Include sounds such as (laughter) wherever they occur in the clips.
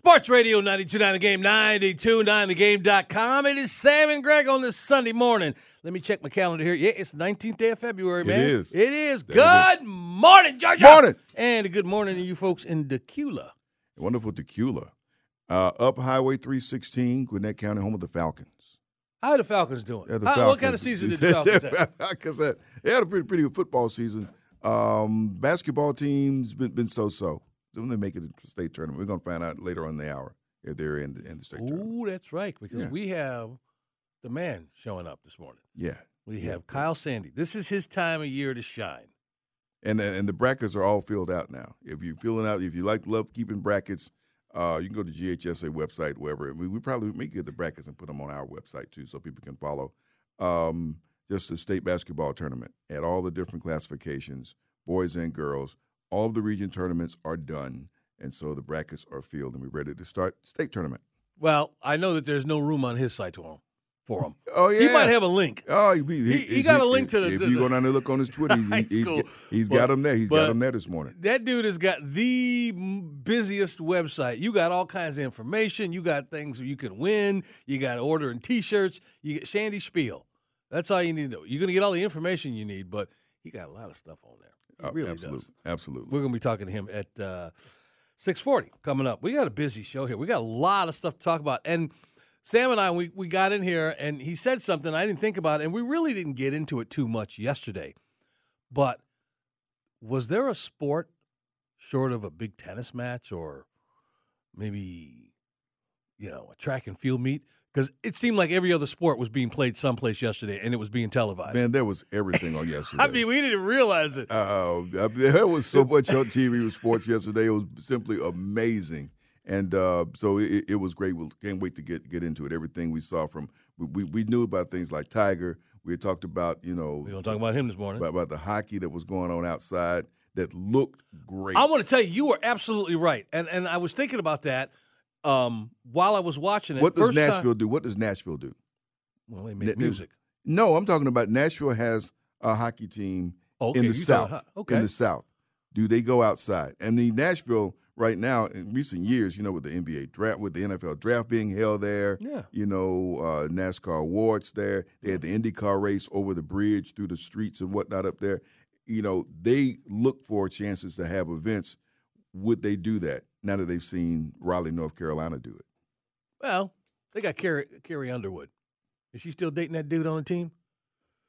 Sports Radio 92.9 The Game, 92.9thegame.com. It is Sam and Greg on this Sunday morning. Let me check my calendar here. Yeah, it's the 19th day of February, man. It is. It is. That good it morning, Georgia. Morning. And a good morning to you folks in Dacula. Wonderful tequila. Uh, up Highway 316, Gwinnett County, home of the Falcons. How are the Falcons doing? Yeah, the How- What kind of season did the (laughs) Falcons have? (laughs) Like I said, they had a pretty, pretty good football season. Um, basketball team's been, been so-so. So when they make it to the state tournament, we're going to find out later on in the hour if they're in the, in the state tournament. Ooh, that's right, because Yeah. we have the man showing up this morning. Yeah. We Yeah. have Kyle Sandy. This is his time of year to shine. And and the brackets are all filled out now. If you're filling out, if you like love keeping brackets, uh, you can go to GHSA website, wherever. We, we probably may get the brackets and put them on our website too, so people can follow. Um, just the state basketball tournament at all the different classifications, boys and girls. All of the region tournaments are done, and so the brackets are filled, and we're ready to start state tournament. Well, I know that there's no room on his site for him. For him. (laughs) Oh yeah, He might have a link. Oh, he, he, He- he got a link to the- If you go down there and look on his (laughs) Twitter, he's, he's, school. he's But- got him there. He's got him there this morning. That dude has got the busiest website. You got all kinds of information. You got things you can win. You got ordering T-shirts. You get Sandy Spiel. That's all you need to know. You're gonna get all the information you need, but he got a lot of stuff on there. Oh, really absolutely, does. absolutely. We're gonna be talking to him at uh, 6:40 coming up. We got a busy show here. We got a lot of stuff to talk about, and Sam and I we we got in here, and he said something I didn't think about, and we really didn't get into it too much yesterday. But was there a sport short of a big tennis match or maybe you know a track and field meet? Because it seemed like every other sport was being played someplace yesterday, and it was being televised. Man, there was everything on yesterday. (laughs) I mean, we didn't realize it. uh, there was so much on TV with sports yesterday. It was simply amazing, and uh, so it, it was great. We can't wait to get get into it. Everything we saw from we, we, we knew about things like Tiger. We had talked about you know We're gonna talk about him this morning. about, about the hockey that was going on outside that looked great. I want to tell you, you were absolutely right, and and I was thinking about that um, while I was watching it. What does First time- Nashville do? What does Nashville do? well, they Na- make music. No, I'm talking about Nashville has a hockey team Oh, okay, in the you South. okay. In the South. Do they go outside? And the Nashville right now, in recent years, you know, with the NBA draft, with the NFL draft being held there, Yeah. you know, uh, NASCAR awards there. They had the IndyCar race over the bridge through the streets and whatnot up there. You know, they look for chances to have events. Would they do that now that they've seen Raleigh, North Carolina do it? Well, they got Carrie, Carrie Underwood. Is she still dating that dude on the team?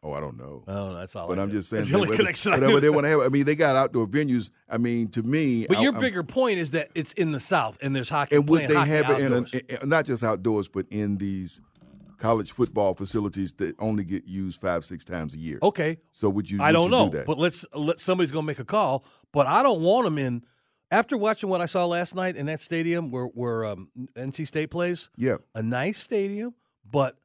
Oh, I don't know. Oh, that's all. But I I'm know. just saying, That's the only they, connection I but, knew. but they want to have. I mean, they got outdoor venues. I mean, to me, But I- your I'm- bigger point is that it's in the South and there's hockey. and would they have it in, an, in not just outdoors, but in these college football facilities that only get used five, six times a year? okay, So would you? I would don't you know, Do that? but let's let somebody's gonna make a call. But I don't want them in. After watching what I saw last night in that stadium where where um, NC State plays, yeah. a nice stadium, but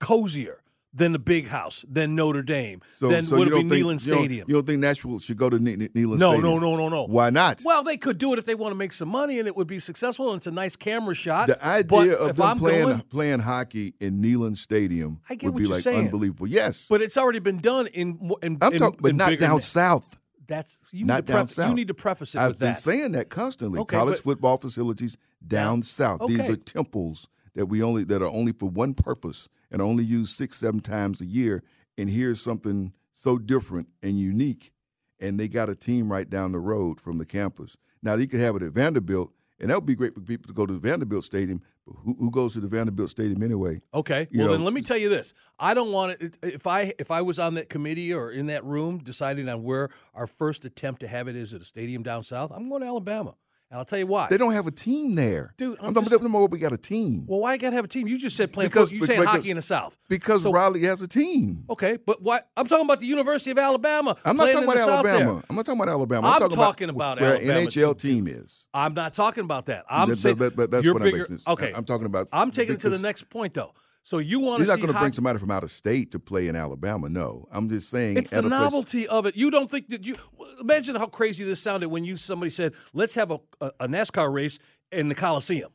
cozier than the big house, than Notre Dame, So, than so would be think Neyland you don't- Stadium. You don't, think Nashville should go to Ne- Ne- Neyland no, Stadium? no, no, no, no. Why not? Well, they could do it if they want to make some money, and it would be successful, and it's a nice camera shot. the idea of them I'm playing going- playing hockey in Neyland Stadium would be like saying. unbelievable. Yes, but it's already been done in. in I'm in- talking, but in not down south. That's you need Not to down pref- south. You need to preface it I've with been that. saying that constantly. Okay, College but- football facilities down south. These are temples that we only that are only for one purpose and only used six, seven times a year. And here's something so different and unique. And they got a team right down the road from the campus. Now you could have it at Vanderbilt, and that would be great for people to go to the Vanderbilt Stadium. But who, who goes to the Vanderbilt Stadium anyway? Okay. You Well, know, then let me tell you this. I don't want it if I if I was on that committee or in that room deciding on where our first attempt to have it is at a stadium down south. I'm going to Alabama, and I'll tell you why. They don't have a team there, Dude, I'm I'm, talking about we got a team well, why got to have a team? You just said playing Because- football. You because- hockey in the south. because So- Raleigh has a team. Okay, but what I'm talking about the University of Alabama. I'm not talking about the South there. Alabama. I'm not talking about Alabama. I'm talking talking about where Alabama, an NHL team is. I'm not talking about that. I'm That- saying that- that- that's what bigger. I'm making. Okay, I'm talking about. I'm taking it to the next point though. So you want to- You're not going to bring somebody from out of state to play in Alabama. No, I'm just saying. It's the a place- novelty of it. You don't think that you imagine how crazy this sounded when you somebody said, "Let's have a, a, a NASCAR race in the Coliseum."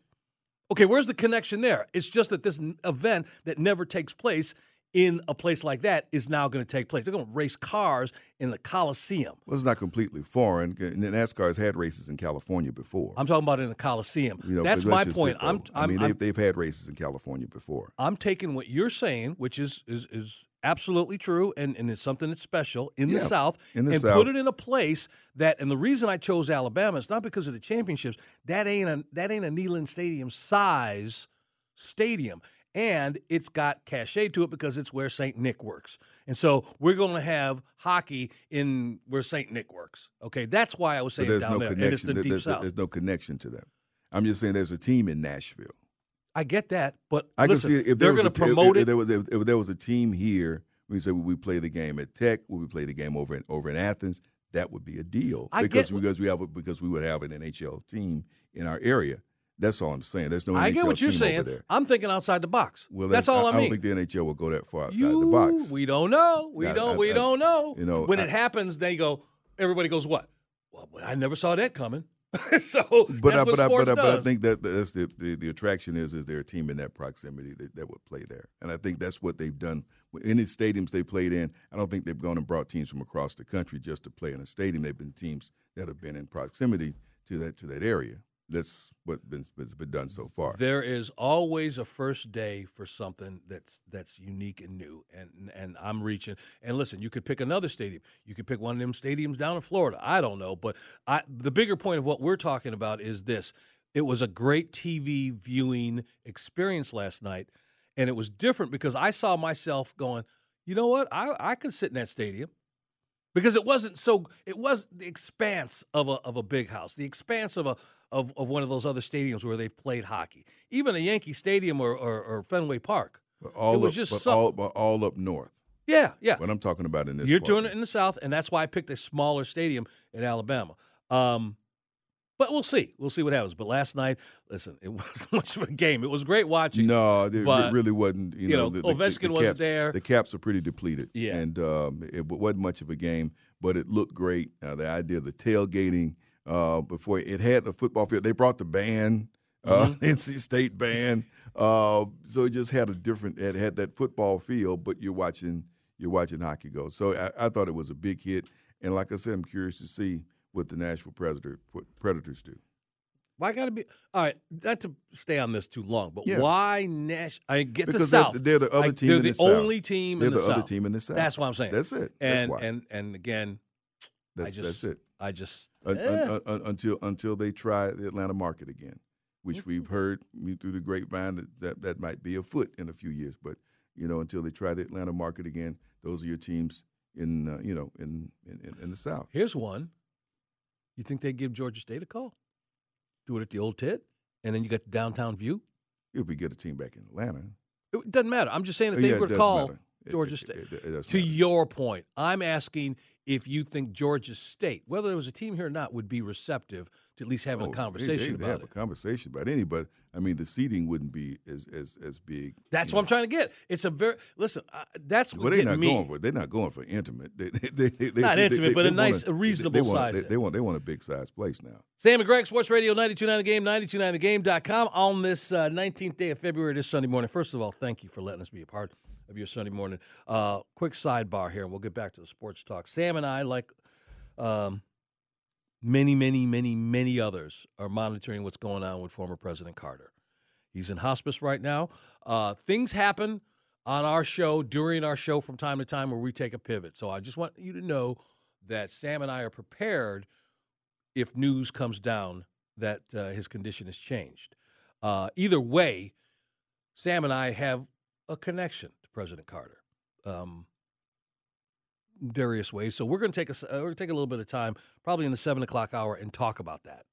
Okay, where's the connection there? It's just that this event that never takes place in a place like that is now going to take place. They're going to race cars in the Coliseum. Well, it's not completely foreign. And NASCAR has had races in California before. I'm talking about in the Coliseum. You know, That's my point. sit, I'm. I'm, I mean, I'm, they've, they've had races in California before. I'm taking what you're saying, which is is is absolutely true, and, and it's something that's special in the South, in the and South. put it in a place that. And the reason I chose Alabama is not because of the championships. That ain't a that ain't a Neyland Stadium size stadium, and it's got cachet to it because it's where Saint Nick works, and so we're going to have hockey in where Saint Nick works. Okay, that's why I was saying there's down no there, and it's connection. the there's, South. there's no connection to them. I'm just saying there's a team in Nashville. I get that, but I listen, can see if they're going to t- if- promote if, there was if, if there was a team here. We say we play the game at Tech. We play the game over in over in Athens. That would be a deal I because get- because we have a, because we would have an NHL team in our area. That's all I'm saying. There's no I NHL get what you're saying. I'm thinking outside the box. Well, that's all I, I mean. I don't think the NHL will go that far outside you, the box. We don't know. We Yeah, don't. I- we I- don't know. you know, when I- it happens, they go. Everybody goes, "What? Well, I never saw that coming." (laughs) so but that's I, what but, I, but, I, but I think that that's the, the the attraction is is there a team in that proximity that, that would play there, and I think that's what they've done. Any stadiums they played in, I don't think they've gone and brought teams from across the country just to play in a stadium. They've been teams that have been in proximity to that to that area. That's what been, has been done so far. There is always a first day for something that's that's unique and new, and and I'm reaching. And listen, you could pick another stadium. You could pick one of them stadiums down in Florida. I don't know, but I, the bigger point of what we're talking about is this: it was a great TV viewing experience last night, and it was different because I saw myself going, you know what, I I could sit in that stadium because it wasn't so it was the expanse of a of a big house the expanse of a of, of one of those other stadiums where they've played hockey even a yankee stadium or, or, or fenway park But all was up, just but some- all but all up north. yeah yeah What I'm talking about in this. you're part. doing it in the south and that's why i picked a smaller stadium in alabama um, but we'll see we'll see what happens but last night listen it (laughs) wasn't much of a game it was great watching No, it really wasn't. You, you know, know, the, the, Ovechkin the wasn't caps, there. The caps are pretty depleted. Yeah. and um, it wasn't much of a game, but it looked great. Uh, the idea of the tailgating uh, before it had the football field. They brought the band, uh, Mm-hmm. (laughs) NC State band, uh, so it just had a different. It had that football feel, but you're watching you're watching hockey go. So I, I thought it was a big hit, and like I said, I'm curious to see what the Nashville Predator, Predators do. why gotta be all right not to stay on this too long but Yeah. why nash i get the Because they're- south they're the other I- team they're in the, the South. only team They're in the, the other team in the South. that's what i'm saying That's it. That's and why. and and again That's, I just that's it. I just Un- eh. un- un- until until they try the Atlanta market again, which we've heard through the grapevine that, that that might be afoot in a few years. But you know, until they try the Atlanta market again, those are your teams in uh, you know in, in in the South. here's one. You think they'd give Georgia State a call? Do it at the old tit, and then you got the downtown view. If we get a team back in Atlanta, It doesn't matter. I'm just saying if they yeah, were to call matter. Georgia it- State. it- it to matter. your point, I'm asking if you think Georgia State, whether there was a team here or not, would be receptive to at least having Oh, a conversation they, they, about have it. a conversation about any, but I mean the seating wouldn't be as as as big. That's what I'm trying to get. It's a very listen. Uh, that's Well, what they're not me. going for. They're not going for intimate. They, they, they, they, Not they- intimate, they- but they a nice- a reasonable they, want, size They, they want. They want a big size place now. Sam and Greg, Sports Radio 929 The Game, 929thegame.com on this uh, 19th day of February, this Sunday morning. First of all, thank you for letting us be a part of your Sunday morning. Uh, quick sidebar here, and we'll get back to the sports talk. Sam and I, like um, many, many, many, many others, are monitoring what's going on with former President Carter. He's in hospice right now. Uh, things happen on our show, during our show from time to time, where we take a pivot. So I just want you to know that Sam and I are prepared if news comes down that uh, his condition has changed. Uh, either way, Sam and I have a connection to President Carter. Um, various ways. So we're going to take a uh, we're going to take a little bit of time, probably in the seven o'clock hour, and talk about that.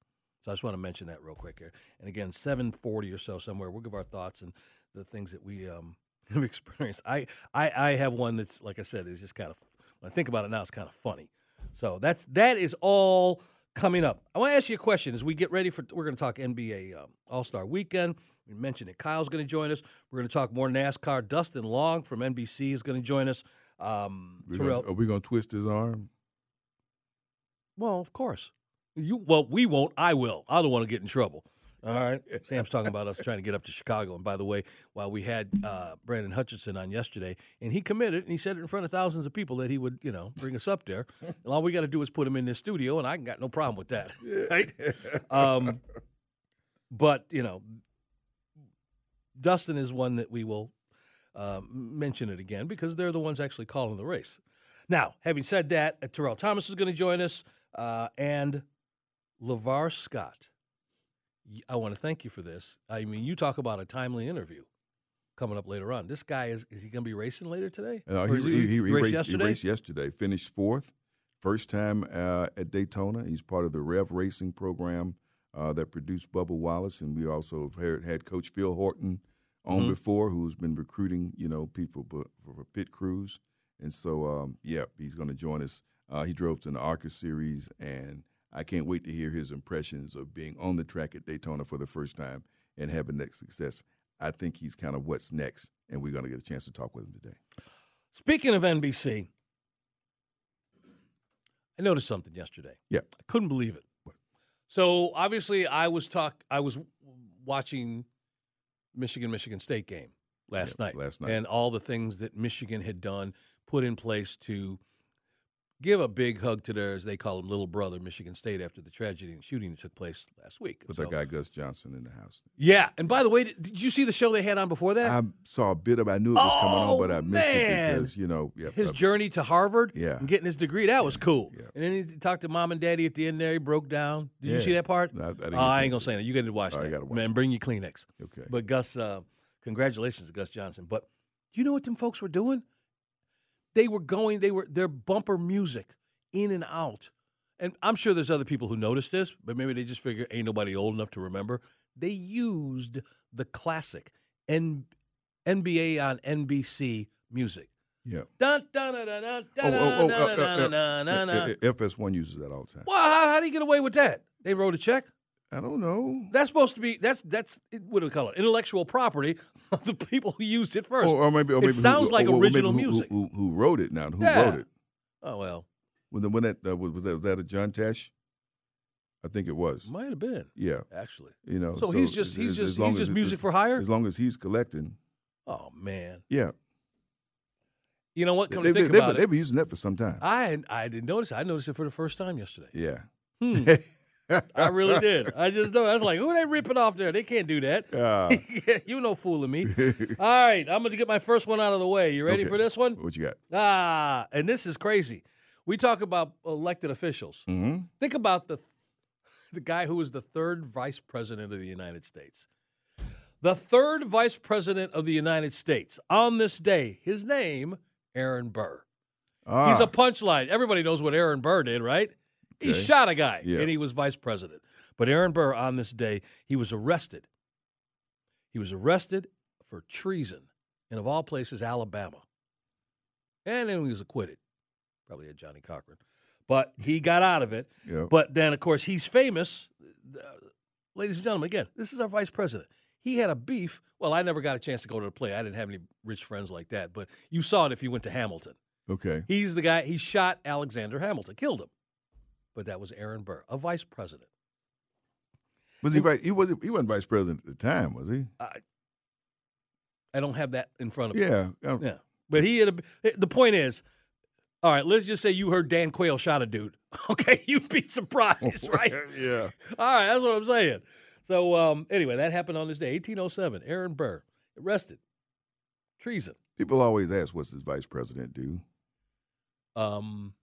So I just want to mention that real quick here. And again, seven forty or so somewhere, we'll give our thoughts and the things that we um, (laughs) have experienced. I, I I have one that's like I said is just kind of when I think about it now, it's kind of funny. So that's that is all coming up. I want to ask you a question as we get ready for. We're going to talk NBA um, All Star Weekend. We mentioned that Kyle's going to join us. We're going to talk more NASCAR. Dustin Long from NBC is going to join us. Um, Terrell- gonna, are we going to twist his arm? well, of course. You well, we won't. I will. I don't want to get in trouble. All right. (laughs) Sam's talking about us trying to get up to Chicago. And by the way, while we had uh, Brandon Hutchinson on yesterday, and he committed, and he said it in front of thousands of people that he would, you know, bring us up there. (laughs) and all we got to do is put him in this studio, and I got no problem with that. (laughs) Right? Um, but you know, Dustin is one that we will um, mention it again because they're the ones actually calling the race. Now, having said that, uh, Terrell Thomas is going to join us, uh, and Lavar Scott. I want to thank you for this. I mean, you talk about a timely interview coming up later on. This guy is is he going to be racing later today? No, he, he, he, he raced raced, he yesterday. raced yesterday. Finished fourth, first time uh, at Daytona. He's part of the Rev Racing program uh, that produced Bubba Wallace, and we also have had, had Coach Phil Horton on Mhm. before, who's been recruiting you know people for pit crews, and so um, yeah, he's going to join us. Uh, he drove to the ARCA series, and I can't wait to hear his impressions of being on the track at Daytona for the first time and having that success. I think he's kind of what's next, and we're going to get a chance to talk with him today. Speaking of NBC, I noticed something yesterday. Yeah. I couldn't believe it. What? So obviously, I was talk. I was watching Michigan Michigan State game last Yeah, night. last night. and all the things that Michigan had done, put in place to give a big hug to their, as they call him, little brother, Michigan State, after the tragedy and shooting that took place last week. with So- that guy Gus Johnson in the house. Yeah, and by the way, did, did you see the show they had on before that? I saw a bit of. I knew it was coming Oh, on, but I missed man. it because you know, yeah, his journey to Harvard Yeah. and getting his degree. That was cool. yeah. And then he talked to mom and daddy at the end there. He broke down. Did you see that part? I- I didn't Oh, I ain't gonna say that. You got to watch Oh, I that. gotta watch Man, it. bring your Kleenex. okay. But Gus, uh, congratulations to Gus Johnson. But do you know what them folks were doing? They were going. They were their bumper music in and out. And I'm sure there's other people who noticed this, but maybe they just figure ain't nobody old enough to remember. They used the classic N- NBA on NBC music. yeah. Dun, dun, dun, dun, dun, Oh, oh, oh, dun, uh, dun, uh, dun, dun, uh, dun, uh, dun. FS1 uses that all the time. Well, how, how do you get away with that? They wrote a check. I don't know. That's supposed to be that's that's what do we call it? Intellectual property (laughs) of the people who used it first. Or, or maybe, or It maybe sounds who, like or- original who- music. Who, who wrote it now? Who Yeah. wrote it? oh well, When, the, when that uh, was, was that was that a John Tesh? I think it was. might have been Yeah, actually. you know. So, he's just he's as- just as he's just music as- for hire. As long as he's collecting, Oh man, yeah. you know what? They, Come they, to think they, about they've been using that for some time. I I didn't notice. I noticed it for the first time yesterday. yeah. Hmm, (laughs) I really did. I just know. I was like, who they ripping off there? They can't do that. Uh, (laughs) you know, fooling me. All right, I'm going to get my first one out of the way. You ready Okay. for this one? what you got? Ah, and this is crazy. We talk about elected officials. hmm Think about the the guy who was the third vice president of the United States. The third vice president of the United States on this day, his name, Aaron Burr. Ah, He's a punchline. Everybody knows what Aaron Burr did, right? He shot a guy Yeah. and he was vice president. But Aaron Burr on this day, he was arrested. He was arrested for treason in, of all places, Alabama. And then he was acquitted. Probably at Johnnie Cochran. But he got out of it. (laughs) yeah. But then, of course, he's famous. Uh, ladies and gentlemen, again, this is our vice president. He had a beef. Well, I never got a chance to go to the play. I didn't have any rich friends like that. But you saw it if you went to Hamilton. okay. He's the guy, he shot Alexander Hamilton, killed him. But that was Aaron Burr, a vice president. Was he vice? He wasn't. He wasn't vice president at the time, was he? I, I don't have that in front of me. Yeah. um, Yeah. But he had a, the point is, all right, let's just say you heard Dan Quayle shot a dude. (laughs) Okay, you'd be surprised, (laughs) right? (laughs) yeah. All right, that's what I'm saying. So um, anyway, that happened on this day, 1807. Aaron Burr arrested, treason. People always ask, "What's the vice president do?" Um,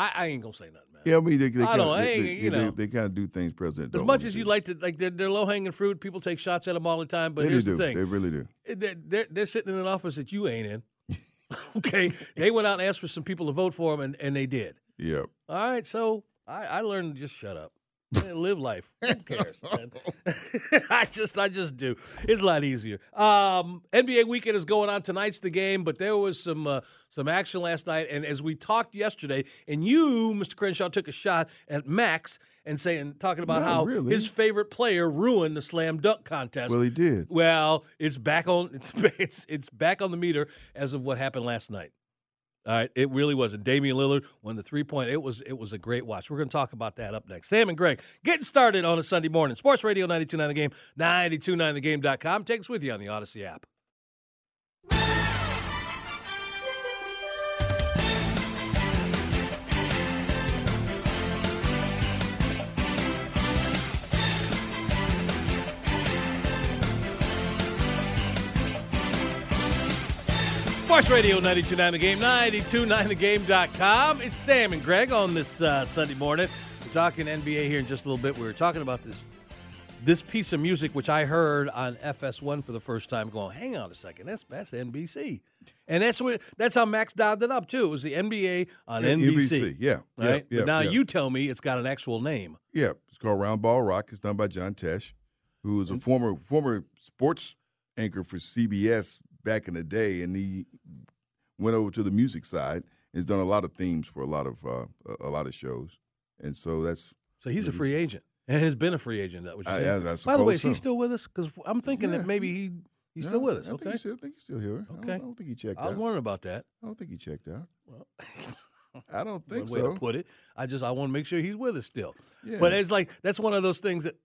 I, I ain't gonna say nothing, man. Yeah, I mean, they, they I kind don't- they, ain't- they, you know. they, kind of do things president. As much as you like to, like they're, they're low hanging fruit. People take shots at them all the time. But they here's do. the thing: They really do. Eh, they're, they're, they're sitting in an office that you ain't in. (laughs) okay, they went out and asked for some people to vote for them, and, and they did. Yeah. All right, so I, I learned to just shut up. Live life. (laughs) Who cares. (laughs) I just I just do. It's a lot easier. Um, NBA weekend is going on. Tonight's the game, but there was some uh, some action last night. And as we talked yesterday, and you, Mr. Crenshaw, took a shot at Max and saying talking about No, how really. his favorite player ruined the slam dunk contest. Well, he did. Well, it's back on. (laughs) It's it's it's back on the meter as of what happened last night. All right, it really was. And Damian Lillard won the three point. It was it was a great watch. We're going to talk about that up next. Sam and Greg getting started on a Sunday morning. Sports Radio 92.9 The Game, 929thegame.com. Take us with you on the Odyssey app. Sports Radio 929 The Game, 929thegame.com. It's Sam and Greg on this uh, Sunday morning. We're talking NBA here in just a little bit. We were talking about this this piece of music, which I heard on FS1 for the first time, going, hang on a second, that's that's NBC. And that's what that's how Max dialed it up, too. It was the NBA on Yeah, NBC. Yeah. Right? Yeah. but now yeah. you tell me it's got an actual name. Yeah, it's called Round Ball Rock. It's done by John Tesh, who was a former former sports anchor for CBS back in the day, and he went over to the music side. and Has done a lot of themes for a lot of uh, a- lot of shows, and so that's So he's a free agent. And has been a free agent. That was I- I- I By the way, is he still with us? Because I'm thinking Yeah, that maybe he he's still with us. I think Okay. he's still, I think he's still here. I don't- Okay. I don't, think he checked out. I was out. wondering about that. I don't think he checked out. Well, (laughs) I don't (laughs) one think way so. to put it. I just I want to make sure he's with us still. Yeah. But it's like that's one of those things that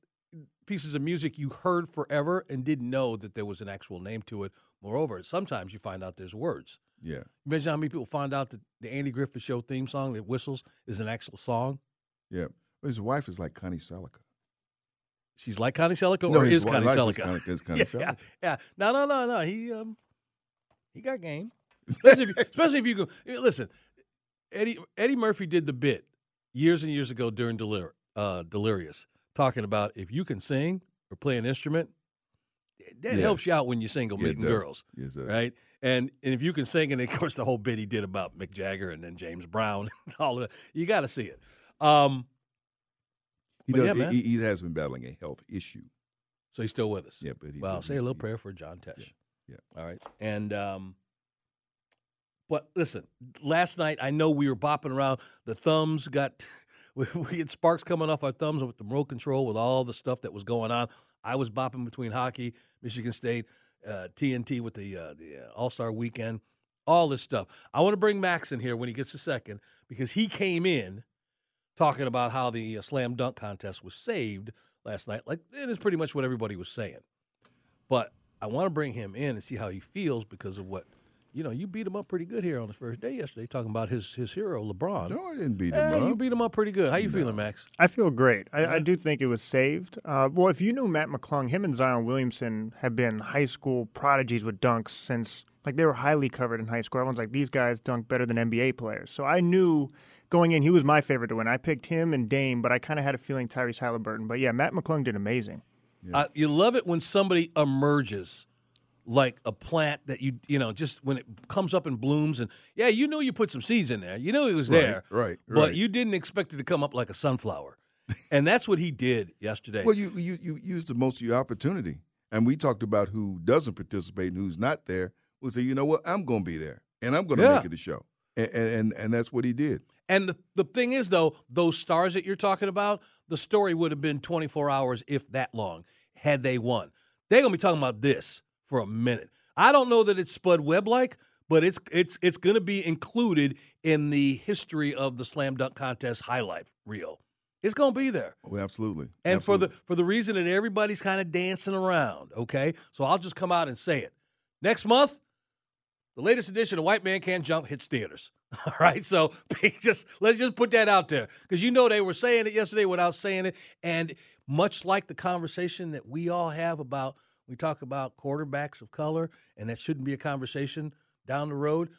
pieces of music you heard forever and didn't know that there was an actual name to it. Moreover, sometimes you find out there's words. yeah. Imagine how many people find out that the Andy Griffith Show theme song that whistles is an actual song. Yeah. But his wife is like Connie Sellecca. She's like Connie Sellecca No, or is Connie life is Sellecca? Connie- is (laughs) Connie yeah, Sellecca. yeah. No, no, no, no. He um he got game. (laughs) Especially if, you- especially if you go listen. Eddie Eddie Murphy did the bit years and years ago during Delir, uh, Delirious, talking about if you can sing or play an instrument, that Yeah. helps you out when you're single Yeah, meeting girls, Yes, right? And and if you can sing, and of course the whole bit he did about Mick Jagger and then James Brown, (laughs) and all of that, you got to see it. Um, He, does, yeah, he, he has been battling a health issue. so he's still with us. Yeah, but he's Well, say a little he- prayer for John Tesh. yeah. All right. And um but listen, last night I know we were bopping around. The thumbs got (laughs) we, we had sparks coming off our thumbs with the remote control with all the stuff that was going on. I was bopping between hockey, Michigan State, uh, TNT with the uh, the uh, All Star Weekend, all this stuff. I want to bring Max in here when he gets a second because he came in talking about how the uh, slam dunk contest was saved last night. Like it is pretty much what everybody was saying. But I want to bring him in and see how he feels because of what you know. You beat him up pretty good here on the first day yesterday, talking about his his hero LeBron. No, I didn't beat him Eh, up. you beat him up pretty good. How you feeling, Max? I feel great. I, I do think it was saved. Uh, well, if you knew Mac McClung, him and Zion Williamson have been high school prodigies with dunks since, like, they were highly covered in high school. Everyone's like, these guys dunk better than NBA players. So I knew going in, he was my favorite to win. I picked him and Dame, but I kind of had a feeling Tyrese Halliburton. But yeah, Mac McClung did amazing. Uh, you love it when somebody emerges like a plant that you you know just when it comes up and blooms and yeah you knew you put some seeds in there you know it was Right, there right, but right. you didn't expect it to come up like a sunflower (laughs) and that's what he did yesterday Well, you, you you used the most of your opportunity, and we talked about who doesn't participate and who's not there. We'll say, you know what, I'm going to be there, and I'm going to Yeah. make it a show, and, and and that's what he did. And the, the thing is, though, those stars that you're talking about, the story would have been 24 hours, if that long, had they won. They're gonna be talking about this for a minute. I don't know that it's Spud Webb like, but it's it's it's gonna be included in the history of the slam dunk contest highlight reel. It's gonna be there. Oh, absolutely. And for the for the reason that everybody's kind of dancing around, okay? So I'll just come out and say it. Next month, the latest edition of White Man Can't Jump hits theaters. (laughs) All right, so (laughs) just let's just put that out there because you know they were saying it yesterday without saying it, and much like the conversation that we all have about we talk about quarterbacks of color, and that shouldn't be a conversation down the road.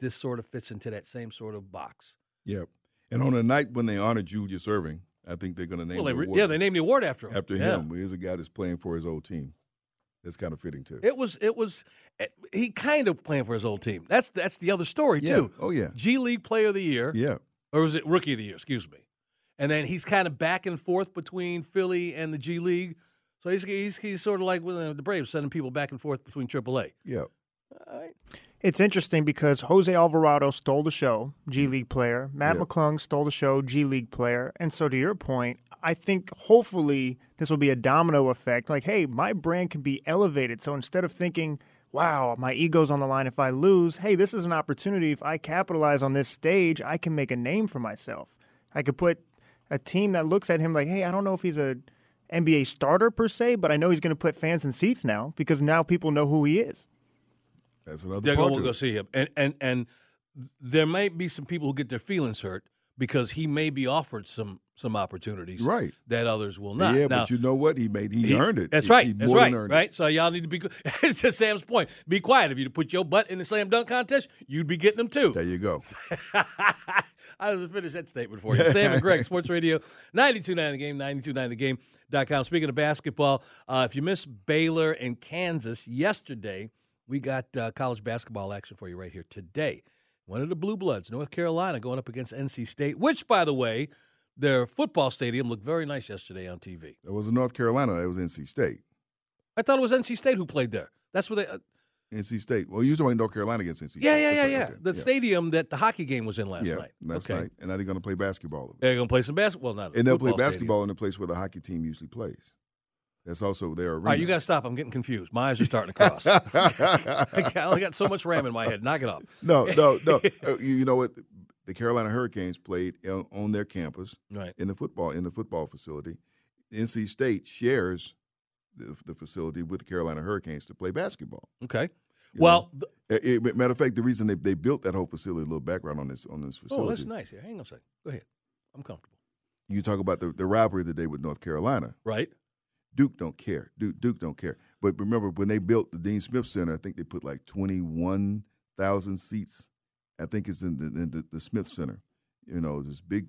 This sort of fits into that same sort of box. Yep. And on the night when they honor Julius Erving, I think they're going to name Well, the award yeah, they named the award after him. after Yeah. him. Here's a guy that's playing for his old team. That's kind of fitting too. It was it was eh, he kind of playing for his old team. That's that's the other story yeah. too. Oh yeah. G League Player of the Year, Yeah. or was it Rookie of the Year? Excuse me. And then he's kind of back and forth between Philly and the G League. So he's he's, he's sort of like uh, the Braves sending people back and forth between AAA. Yeah. All right. It's interesting because Jose Alvarado stole the show, G League player. Mac Yeah. McClung stole the show, G League player. And so, to your point, I think hopefully this will be a domino effect. Like, hey, my brand can be elevated. So instead of thinking, wow, my ego's on the line if I lose, hey, this is an opportunity. If I capitalize on this stage, I can make a name for myself. I could put a team that looks at him like, hey, I don't know if he's a NBA starter per se, but I know he's going to put fans in seats now because now people know who he is. That's another They're part going to to go see him, and and and there might be some people who get their feelings hurt because he may be offered some some opportunities Right. that others will not. Yeah, Now, but you know what? He made he, he- earned it. That's He- right. He that's more right. than earned Right. So y'all need to be. (laughs) It's to Sam's point. Be quiet. If you put your butt in the slam dunk contest, you'd be getting them too. There you go. (laughs) I was to finish that statement for you. (laughs) Sam and Greg, Sports Radio, 92.9 The Game, 92.9thegame.com. Speaking of basketball, uh, if you missed Baylor and Kansas yesterday, we got uh, college basketball action for you right here today. One of the Blue Bloods, North Carolina, going up against NC State, which, by the way, their football stadium looked very nice yesterday on TV. It was in North Carolina. It was NC State. I thought it was NC State who played there. That's where they. Uh, NC State. Well, you're talking North Carolina against NC State. yeah, yeah, That's yeah, right. yeah. Okay. The yeah. stadium that the hockey game was in last yeah, night. last okay. night. And now they're going to play basketball. They're going to play some basketball. Well, not And they'll play football stadium. basketball in the place where the hockey team usually plays. That's also their arena. All right, you got to stop. I'm getting confused. My eyes are starting to cross. (laughs) (laughs) I only got so much RAM in my head. Knock it off. no, no, no. (laughs) Uh, you, you know what? The Carolina Hurricanes played on their campus Right. in the football in the football facility. NC State shares the, the facility with the Carolina Hurricanes to play basketball. Okay. You Well, th- Uh, it- matter of fact, the reason they, they built that whole facility, a little background on this on this facility. oh, that's nice. Here, hang on a second. Go ahead. I'm comfortable. You talk about the, the rivalry today with North Carolina. Right. Duke don't care. Duke Duke don't care. But remember when they built the Dean Smith Center, I think they put like twenty one thousand seats. I think it's in the, in the, the Smith Center. You know, this big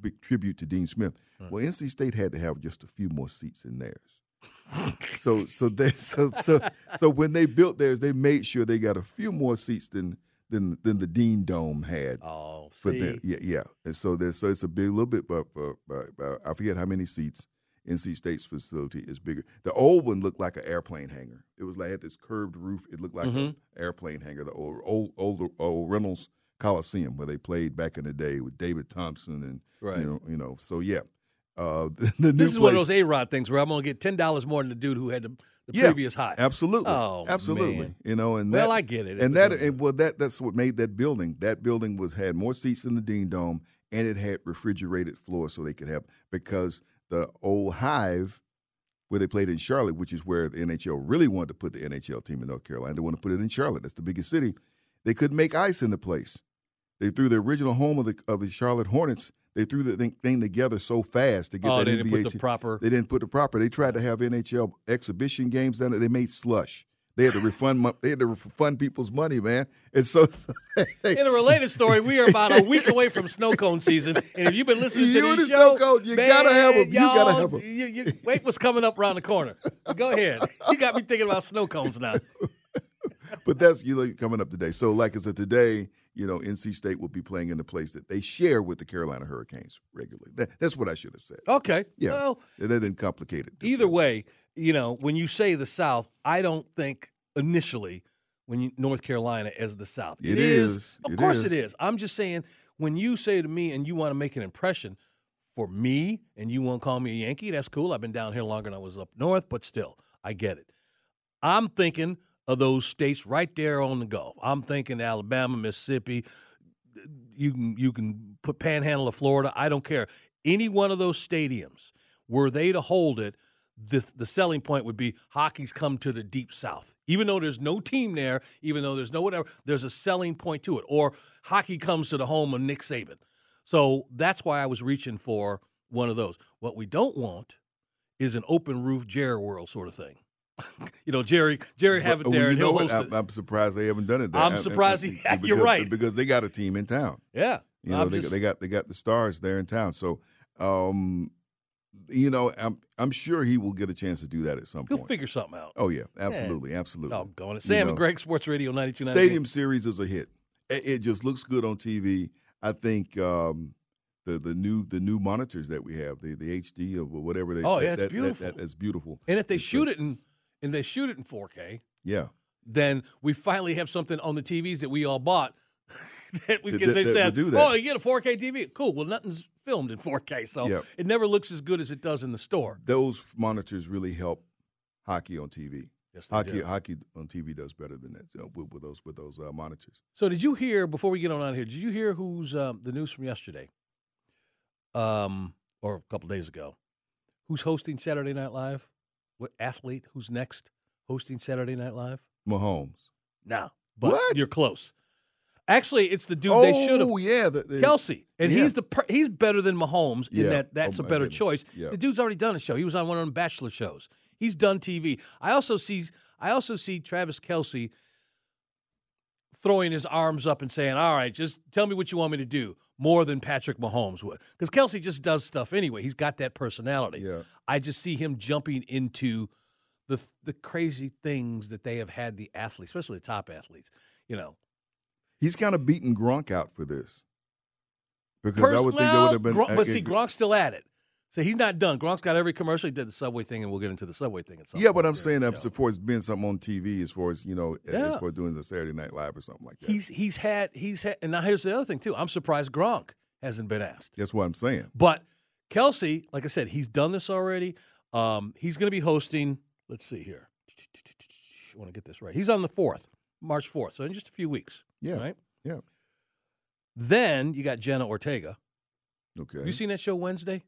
big tribute to Dean Smith. Well, NC State had to have just a few more seats in theirs. So so they so so so when they built theirs, they made sure they got a few more seats than than than the Dean Dome had. Oh, For see. the, yeah, yeah. And so there's so it's a big little bit, but, but, but, but I forget how many seats. NC State's facility is bigger. The old one looked like an airplane hangar. It was like had this curved roof. It looked like Mm-hmm. an airplane hangar. The old old old, old Reynolds Coliseum where they played back in the day with David Thompson and Right. you know you know. So yeah, uh, (laughs) the, the new This is one of those A Rod things where I'm going to get ten dollars more than the dude who had the, the Yeah, previous high. Absolutely. Oh, absolutely. man. You know, and Well, I get it. And It that and well that that's what made that building. That building was had more seats than the Dean Dome and it had refrigerated floors so they could have because the old hive where they played in Charlotte, which is where the NHL really wanted to put the NHL team in North Carolina. They want to put it in Charlotte. That's the biggest city. They couldn't make ice in the place. They threw the original home of the of the Charlotte Hornets. They threw the thing, together so fast to get Oh, that they NBA didn't put the proper- They didn't put the proper. They tried to have NHL exhibition games down there. They made slush. They had to refund. They had to refund people's money, man. And (laughs) so, they, In a related story, we are about a (laughs) week away from snow cone season, and if you've been listening to You this the show, snow cone, you man, gotta have 'em. You gotta have 'em. You, you, wait, what's coming up around the corner? Go ahead. You got me thinking about snow cones now. (laughs) but that's you know, coming up today. So, like I said, today, you know, NC State will be playing in the place that they share with the Carolina Hurricanes regularly. That, that's what I should have said. Okay. Yeah, Well, they didn't complicate it. either way, you know, when you say the South, I don't think initially when you North Carolina as the South. It is. is. Of It course is. it is. I'm just saying when you say to me and you want to make an impression for me and you want to call me a Yankee, that's cool. I've been down here longer than I was up north, but still, I get it. I'm thinking of those states right there on the Gulf. I'm thinking Alabama, Mississippi. You can you can put Panhandle of Florida. I don't care. Any one of those stadiums, were they to hold it, the the selling point would be hockey's come to the deep south. Even though there's no team there, even though there's no whatever, there's a selling point to it. Or hockey comes to the home of Nick Saban. So that's why I was reaching for one of those. What we don't want is an open roof Jerry World sort of thing. (laughs) you know, Jerry Jerry have it Well, there you and know what? I'm. I'm surprised they haven't done it. There. I'm I- I- surprised I- he- (laughs) you're right. because they got a team in town. Yeah. You know, they, just- they got they got the stars there in town. So, um, you know, I'm I'm sure he will get a chance to do that at some point. He'll point. figure something out. Oh yeah, absolutely, absolutely. Doggone it. You Sam know, and Greg, Sports Radio 92.9. Stadium Series is a hit. It, it just looks good on TV. I think um, the the new the new monitors that we have, the the HD of whatever they. Oh, that, yeah, it's that- that- beautiful. that- that's beautiful. And if they It's, shoot it in and they shoot it in 4K, yeah, then we finally have something on the TVs that we all bought (laughs) that we can say, said, would do that. oh, you get a 4K TV. Cool. Well, nothing's filmed in 4K, so Yep. it never looks as good as it does in the store. those monitors really help hockey on TV. Yes, they Hockey do. hockey on TV does better than that so, with, with those with those uh, monitors. So did you hear before we get on out here? Did you hear who's um, the news from yesterday, um, or a couple days ago? Who's hosting Saturday Night Live? What athlete? Who's next hosting Saturday Night Live? Mahomes. No, but What? you're close. Actually, it's the dude oh they should have. Oh, yeah, the, the- Kelce, and yeah. he's the per, he's better than Mahomes in Yeah. that that's Oh, a better goodness. choice. Yeah. The dude's already done a show. He was on one of them Bachelor shows. He's done TV. I also see I also see Travis Kelce throwing his arms up and saying, "All right, just tell me what you want me to do." More than Patrick Mahomes would, because Kelce just does stuff anyway. He's got that personality. Yeah. I just see him jumping into the the crazy things that they have had the athletes, especially the top athletes. You know, He's kind of beaten Gronk out for this. Because I would think well, would have been. Gronk- but see, Gronk's still at it. So he's not done. Gronk's got every commercial. He did the subway thing, and we'll get into the subway thing at some yeah, point but I'm saying that as far as being something on TV, as far as you know, Yeah. as far as doing the Saturday Night Live or something like that. he's he's had he's had, and now here's the other thing too. I'm surprised Gronk hasn't been asked. That's what I'm saying. But Kelce, like I said, he's done this already. Um, he's going to be hosting. Let's see here. I want to get this right. He's on the fourth, March fourth. So in just a few weeks. Yeah. Right. Yeah. Then you got Jenna Ortega. Okay. Have you seen that show Wednesday?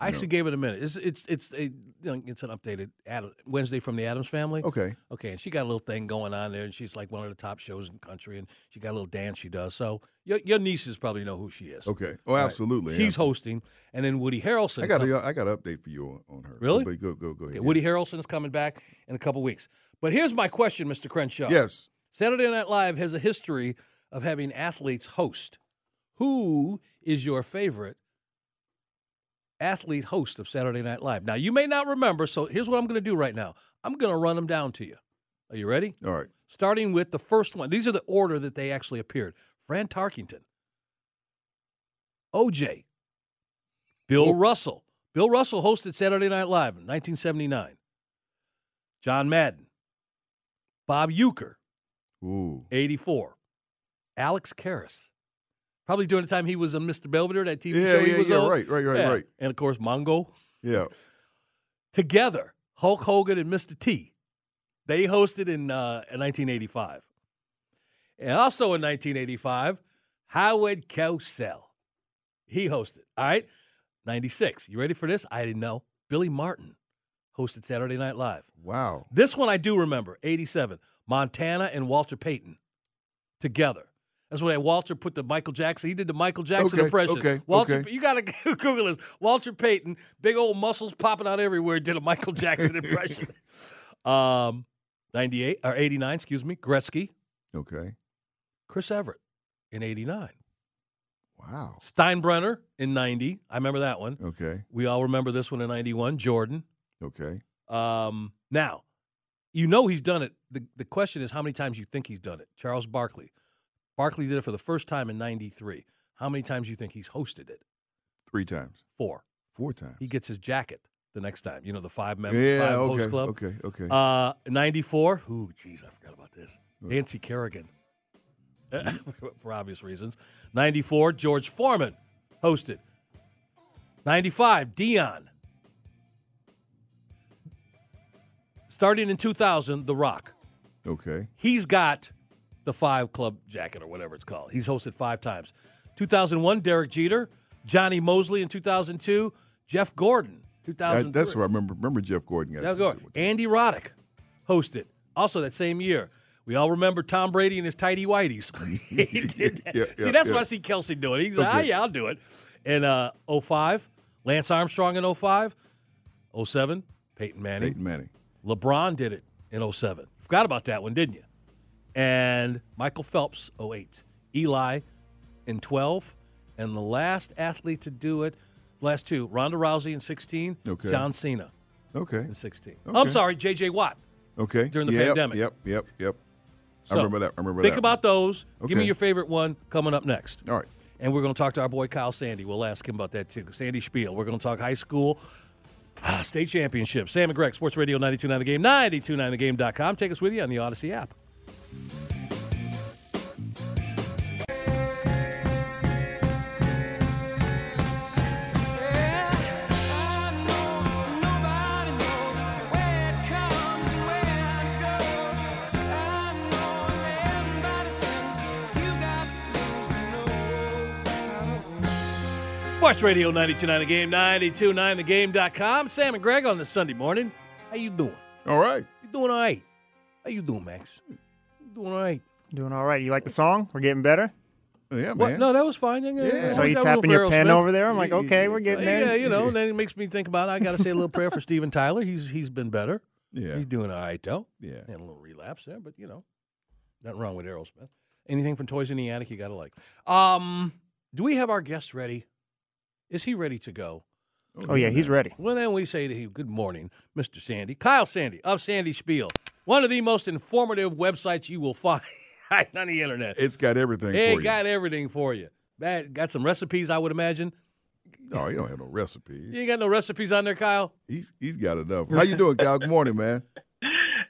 I actually gave it a minute. It's it's it's a, it's an updated Ad, Wednesday from the Addams Family. Okay. Okay, and she got a little thing going on there, and she's like one of the top shows in the country, and she got a little dance she does. So your your nieces probably know who she is. Okay. Oh, right. absolutely. She's yeah. hosting, and then Woody Harrelson. I got a, I got an update for you on, on her. Really? But go go go ahead. Okay, Woody Harrelson is coming back in a couple weeks. But here's my question, Mr. Crenshaw. Yes. Saturday Night Live has a history of having athletes host. Who is your favorite athlete host of Saturday Night Live? Now, you may not remember, so here's what I'm going to do right now. I'm going to run them down to you. Are you ready? All right. Starting with the first one. These are the order that they actually appeared. Fran Tarkenton, OJ, Bill Oh. Russell. Bill Russell hosted Saturday Night Live in 1979. John Madden, Bob Uecker, Ooh. 84. Alex Karras. Probably during the time he was on Mr. Belvedere, that TV Yeah, show he yeah, was yeah. on. Right, right, right, Yeah. right. And of course, Mongo. Yeah. Together, Hulk Hogan and Mr. T. They hosted in, uh, in 1985. And also in 1985, Howard Cosell. He hosted. All right. 96. You ready for this? I didn't know. Billy Martin hosted Saturday Night Live. Wow. This one I do remember, 87. Montana and Walter Payton together. That's when Walter put the Michael Jackson. He did the Michael Jackson Okay, impression. okay, Walter, okay. you got to (laughs) Google this. Walter Payton, big old muscles popping out everywhere, did a Michael Jackson (laughs) impression. um, 98 or 89, excuse me. Gretzky, Okay. Chris Evert in 89. Wow. Steinbrenner in 90. I remember that one. Okay. We all remember this one in 91. Jordan. Okay. Um, now, you know he's done it. The, the question is how many times you think he's done it. Charles Barkley. Barkley did it for the first time in 93. How many times do you think he's hosted it? Three times. Four. Four times. He gets his jacket the next time. You know, the five member yeah. five Okay. host club. Okay. Okay. Uh, 94. Ooh, jeez, I forgot about this. Nancy Kerrigan. (laughs) for obvious reasons. 94, George Foreman hosted. 95, Deion. Starting in 2000, The Rock. okay. He's got the five club jacket or whatever it's called. He's hosted five times. 2001, Derek Jeter. Jonny Moseley in 2002. Jeff Gordon, 2003. That, that's what I remember. Remember Jeff Gordon got Now this go. shit with- Andy Roddick hosted. Also that same year. We all remember Tom Brady and his tidy whities. (laughs) he (laughs) did that. Yeah, see, that's yeah. what I see Kelce doing. He's like, ah, Okay. yeah, I'll do it. And uh, 05, Lance Armstrong in 05. 07, Peyton Manning. Peyton Manning. LeBron did it in 07. Forgot about that one, didn't you? And Michael Phelps, 08. Eli in 12. And the last athlete to do it, last two, Ronda Rousey in 16, Okay. John Cena Okay. in 16. Oh, I'm sorry, J.J. Watt. Okay. During the Yep, pandemic. Yep. Yep. Yep. I remember that. I remember Think that. Think about those. Give me your favorite one coming up next. All right. And we're going to talk to our boy Kyle Sandy. We'll ask him about that too. Sandy Spiel. We're going to talk high school ah, state championship. Sam and Greg, Sports Radio 929 The Game, 929thegame.com. Take us with you on the Odyssey app. Sports Radio 929 The Game, 929thegame.com. Sam and Greg on this Sunday morning. How you doing? All right. You doing all right? How you doing, Max? Hmm. You doing all right? Doing all right. You like the song? We're getting better. Yeah, What? man. No, that was fine. Yeah, Yeah. So you tapping your pen over there? I'm like, okay, we're getting there. Yeah, you know, and then it makes me think about I got to say a little prayer for (laughs) Steven Tyler. He's he's been better. Yeah. He's doing all right though. Yeah. Had a little relapse there, but you know, nothing wrong with Aerosmith. Anything from Toys in the Attic you got to like. Um, do we have our guest ready? Is he ready to go? Oh yeah, he's ready. Well, then we say to him, Good morning, Mr. Sandy. Kyle Sandy of Sandy Spiel, one of the most informative websites you will find (laughs) on the internet. It's got everything It for you. got everything for you. Man, got some recipes, I would imagine. No, he don't have no recipes. You ain't got no recipes on there, Kyle? He's he's got enough. How you doing, Cal? Good morning, man. (laughs)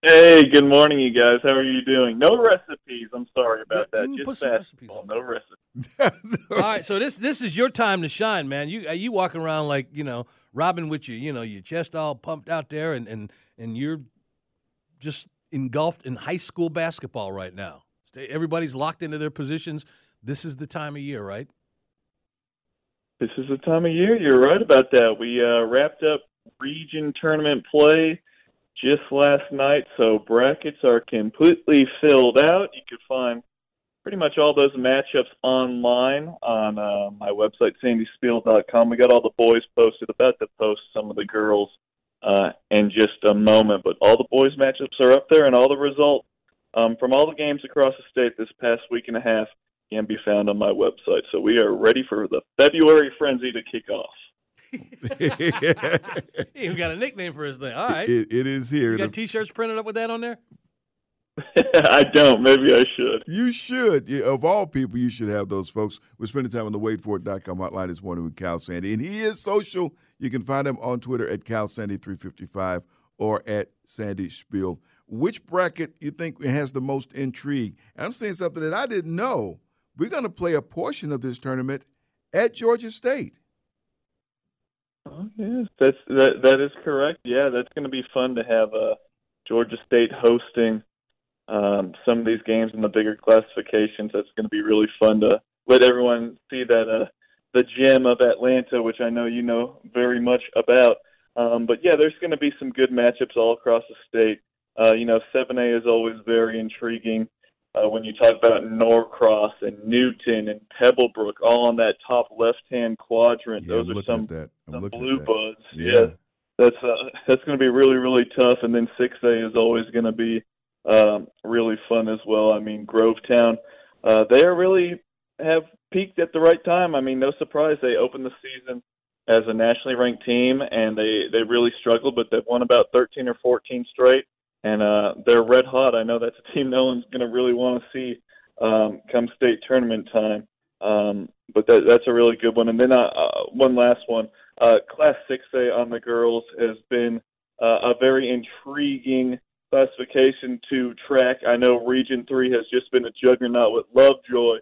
Hey, good morning, you guys. How are you doing? No recipes. I'm sorry about that. Mm, put Just some recipes basketball. on No recipes. (laughs) All right, so this this is your time to shine, man. You uh, you walking around like you know Robin with you, you know, your chest all pumped out there, and and and you're just engulfed in high school basketball right now. Everybody's locked into their positions. This is the time of year, right? This is the time of year. You're right about that. We uh, wrapped up region tournament play just last night, so brackets are completely filled out. You can find pretty much all those matchups online on uh, my website, sandyspiel.com. We got all the boys posted. About to post some of the girls uh, in just a moment, but all the boys matchups are up there, and all the results um, from all the games across the state this past week and a half can be found on my website. So we are ready for the February frenzy to kick off. (laughs) He even got a nickname for his thing. All right, It, it is here. you got The- T-shirts printed up with that on there. (laughs) I don't. Maybe I should. You should. Yeah, Of all people, you should have those folks. We're spending time on the waitforit.com hotline this morning with Cal Sandy. And he is social. You can find him on Twitter at CalSandy355 or at Sandy Spiel. Which bracket you think has the most intrigue? And I'm saying something that I didn't know. We're going to play a portion of this tournament at Georgia State. Oh, yes, that's that. That is correct. Yeah, that's going to be fun to have uh, Georgia State hosting um, some of these games in the bigger classifications. That's going to be really fun to let everyone see that uh, the gem of Atlanta, which I know you know very much about. Um, but yeah, there's going to be some good matchups all across the state. Uh, you know, 7A is always very intriguing. Uh, when you talk about Norcross and Newton and Pebblebrook, all on that top left-hand quadrant, Yeah, those I'm are some at that. I'm some blue buds. Yeah. Yeah, that's uh, that's going to be really really tough. And then six A is always going to be um, really fun as well. I mean, Grovetown, uh, they are really have peaked at the right time. I mean, no surprise they opened the season as a nationally ranked team, and they they really struggled, but they've won about 13 or 14 straight, and uh, they're red hot. I know that's a team no one's going to really want to see um, come state tournament time. Um, but that, that's a really good one. And then uh, uh, one last one. Uh, Class 6A on the girls has been uh, a very intriguing classification to track. I know Region 3 has just been a juggernaut with Lovejoy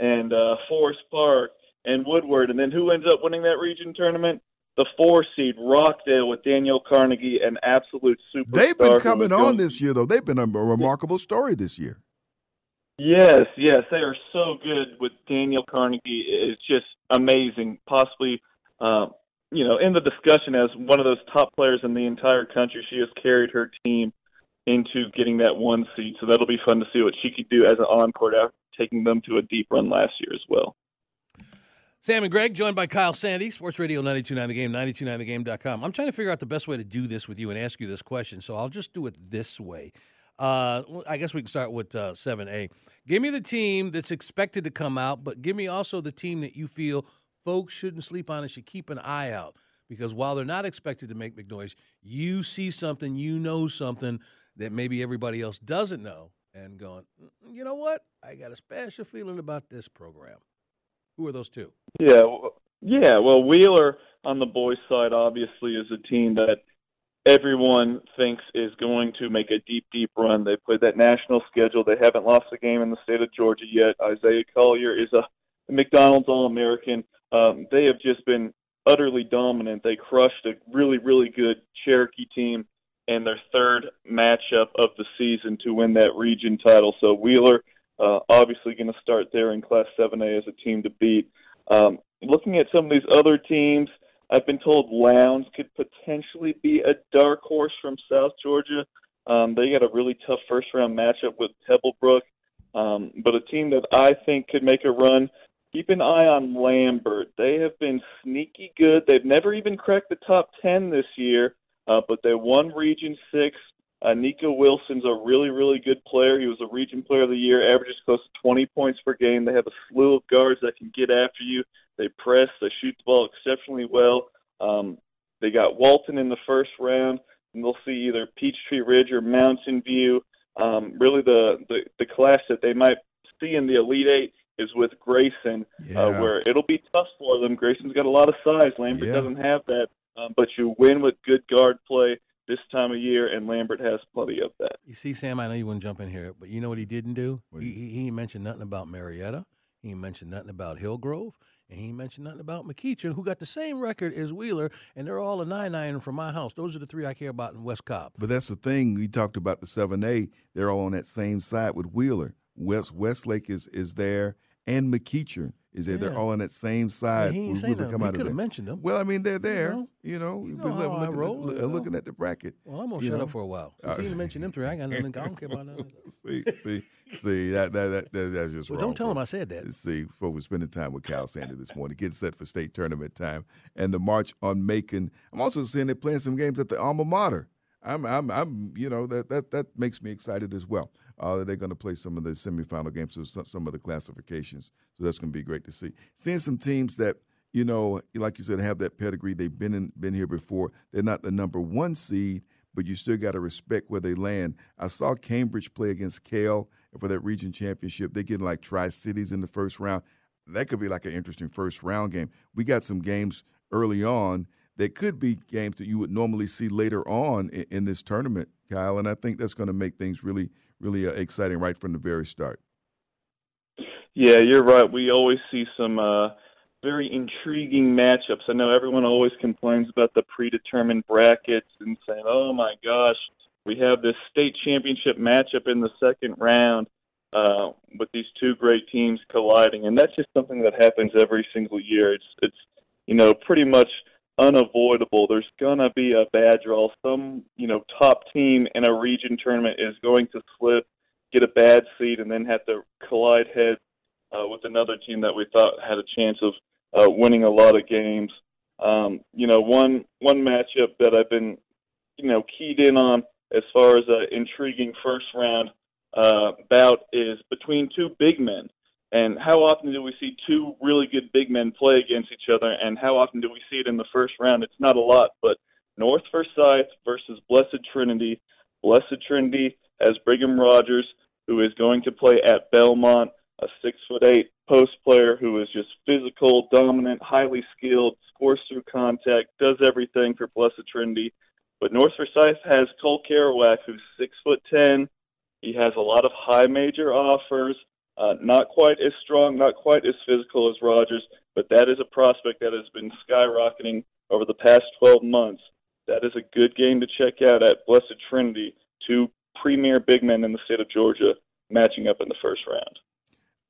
and uh, Forest Park and Woodward. And then who ends up winning that region tournament? The four seed Rockdale with Daniel Carnegie, an absolute superstar. They've been coming on this year, though. They've been a remarkable story this year. Yes, yes, they are so good with Daniel Carnegie. It's just amazing. Possibly, uh, you know, in the discussion as one of those top players in the entire country. She has carried her team into getting that one seed, so that'll be fun to see what she could do as an encore after taking them to a deep run last year as well. Sam and Greg, joined by Kyle Sandy, Sports Radio 929 The Game, 929thegame.com. I'm trying to figure out the best way to do this with you and ask you this question, so I'll just do it this way. Uh, I guess we can start with uh, 7A. Give me the team that's expected to come out, but give me also the team that you feel folks shouldn't sleep on and should keep an eye out. Because while they're not expected to make big noise, you see something, you know something that maybe everybody else doesn't know, and going, "Mm, you know what? I got a special feeling about this program. Who are those two? Yeah, well- yeah. Well, Wheeler on the boys' side obviously is a team that everyone thinks is going to make a deep, deep run. They played that national schedule. They haven't lost a game in the state of Georgia yet. Isaiah Collier is a McDonald's All-American. Um, they have just been utterly dominant. They crushed a really, really good Cherokee team in their third matchup of the season to win that region title. So Wheeler, uh, obviously going to start there in Class 7A as a team to beat. Um, looking at some of these other teams, I've been told Lowndes could potentially be a dark horse from South Georgia. Um, they got a really tough first round matchup with Pebblebrook, um, but a team that I think could make a run. Keep an eye on Lambert. They have been sneaky good. They've never even cracked the top 10 this year, uh, but they won Region 6. Uh, Nico Wilson's a really, really good player. He was a Region Player of the Year, averages close to 20 points per game. They have a slew of guards that can get after you. They press, they shoot the ball exceptionally well. Um, they got Walton in the first round, and they'll see either Peachtree Ridge or Mountain View. Um, really, the, the the class that they might see in the Elite Eight is with Grayson, Yeah. uh, where it'll be tough for them. Grayson's got a lot of size. Lambert Yeah. doesn't have that, um, but you win with good guard play this time of year, and Lambert has plenty of that. You see, Sam, I know you wouldn't jump in here, but you know what he didn't do? What He, he, he mentioned nothing about Marietta. He mentioned nothing about Hillgrove. And he mentioned nothing about McEachern, who got the same record as Wheeler, and they're all a 9 9 from my house. Those are the three I care about in West Cobb. But that's the thing. We talked about the seven A. They're all on that same side with Wheeler. West Westlake is is there, and McEachern is there. They're all on that same side. he ain't with saying come out of could have mentioned them. Well, I mean, they're there. know. You know, You know how I roll, look- you know. looking at the bracket. Well, I'm going to shut know? up for a while. Uh, Since he didn't mention them three, I, got nothing, I don't care about that. (laughs) see, see, see that that, that, that that's just Well, wrong. don't tell him I said that. See, folks, we're spending time with Cal Sandy this morning, getting set for state tournament time, and the march on Macon. I'm also seeing they're playing some games at the alma mater. I'm, I'm, I'm, you know, that that that makes me excited as well. Uh, they're going to play some of the semifinal games of some, of the classifications, so that's going to be great to see. Seeing some teams that you know, like you said, have that pedigree. They've been in, been here before. They're not the number one seed, but you still got to respect where they land. I saw Cambridge play against Kale for that region championship. They're getting like Tri Cities in the first round. That could be like an interesting first round game. We got some games early on that could be games that you would normally see later on in, in this tournament, Kyle. And I think that's going to make things really, really uh, exciting right from the very start. Yeah, you're right. We always see some uh, very intriguing matchups. I know everyone always complains about the predetermined brackets and saying, "Oh my gosh, we have this state championship matchup in the second round uh, with these two great teams colliding," and that's just something that happens every single year. It's it's you know pretty much unavoidable. There's gonna be a bad draw. Some you know top team in a region tournament is going to slip, get a bad seed, and then have to collide heads uh, with another team that we thought had a chance of uh, winning a lot of games. Um, you know, one one matchup that I've been, you know, keyed in on as far as an intriguing first round uh, bout is between two big men. And how often do we see two really good big men play against each other? And how often do we see it in the first round? It's not a lot, but North Forsyth versus Blessed Trinity. Blessed Trinity has Brigham Rogers, who is going to play at Belmont a six foot eight post player who is just physical, dominant, highly skilled, scores through contact, does everything for Blessed Trinity. But North Forsyth has Cole Kerouac, who's six foot ten. He has a lot of high major offers, uh, not quite as strong, not quite as physical as Rogers, but that is a prospect that has been skyrocketing over the past 12 months. That is a good game to check out at Blessed Trinity, two premier big men in the state of Georgia matching up in the first round.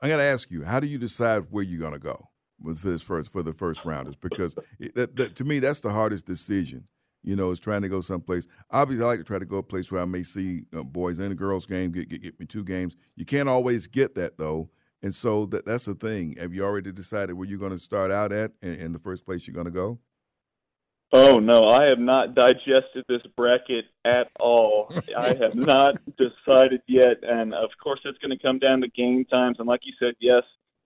I got to ask you, how do you decide where you're going to go with for this first for the first rounders? Because it, that, that, to me, that's the hardest decision. You know, is trying to go someplace. Obviously, I like to try to go a place where I may see uh, boys and girls game, get, get get me two games. You can't always get that though, and so that that's the thing. Have you already decided where you're going to start out at, and, and the first place you're going to go? Oh no, I have not digested this bracket at all. I have (laughs) not decided yet, and of course, it's going to come down to game times. And like you said, yes,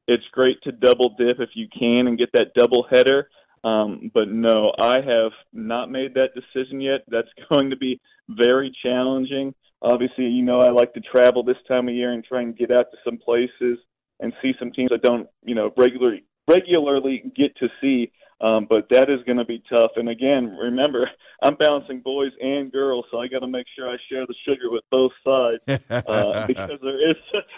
it's great to double dip if you can and get that double header. Um, but no, I have not made that decision yet. That's (laughs) going to be very challenging. Obviously, you know, I like to travel this time of year and try and get out to some places and see some teams I don't, you know, regularly regularly get to see. Um, but that is going to be tough. And again, remember, (laughs) I'm balancing boys and girls, so I got to make sure I share the sugar with both sides (laughs) uh, because there is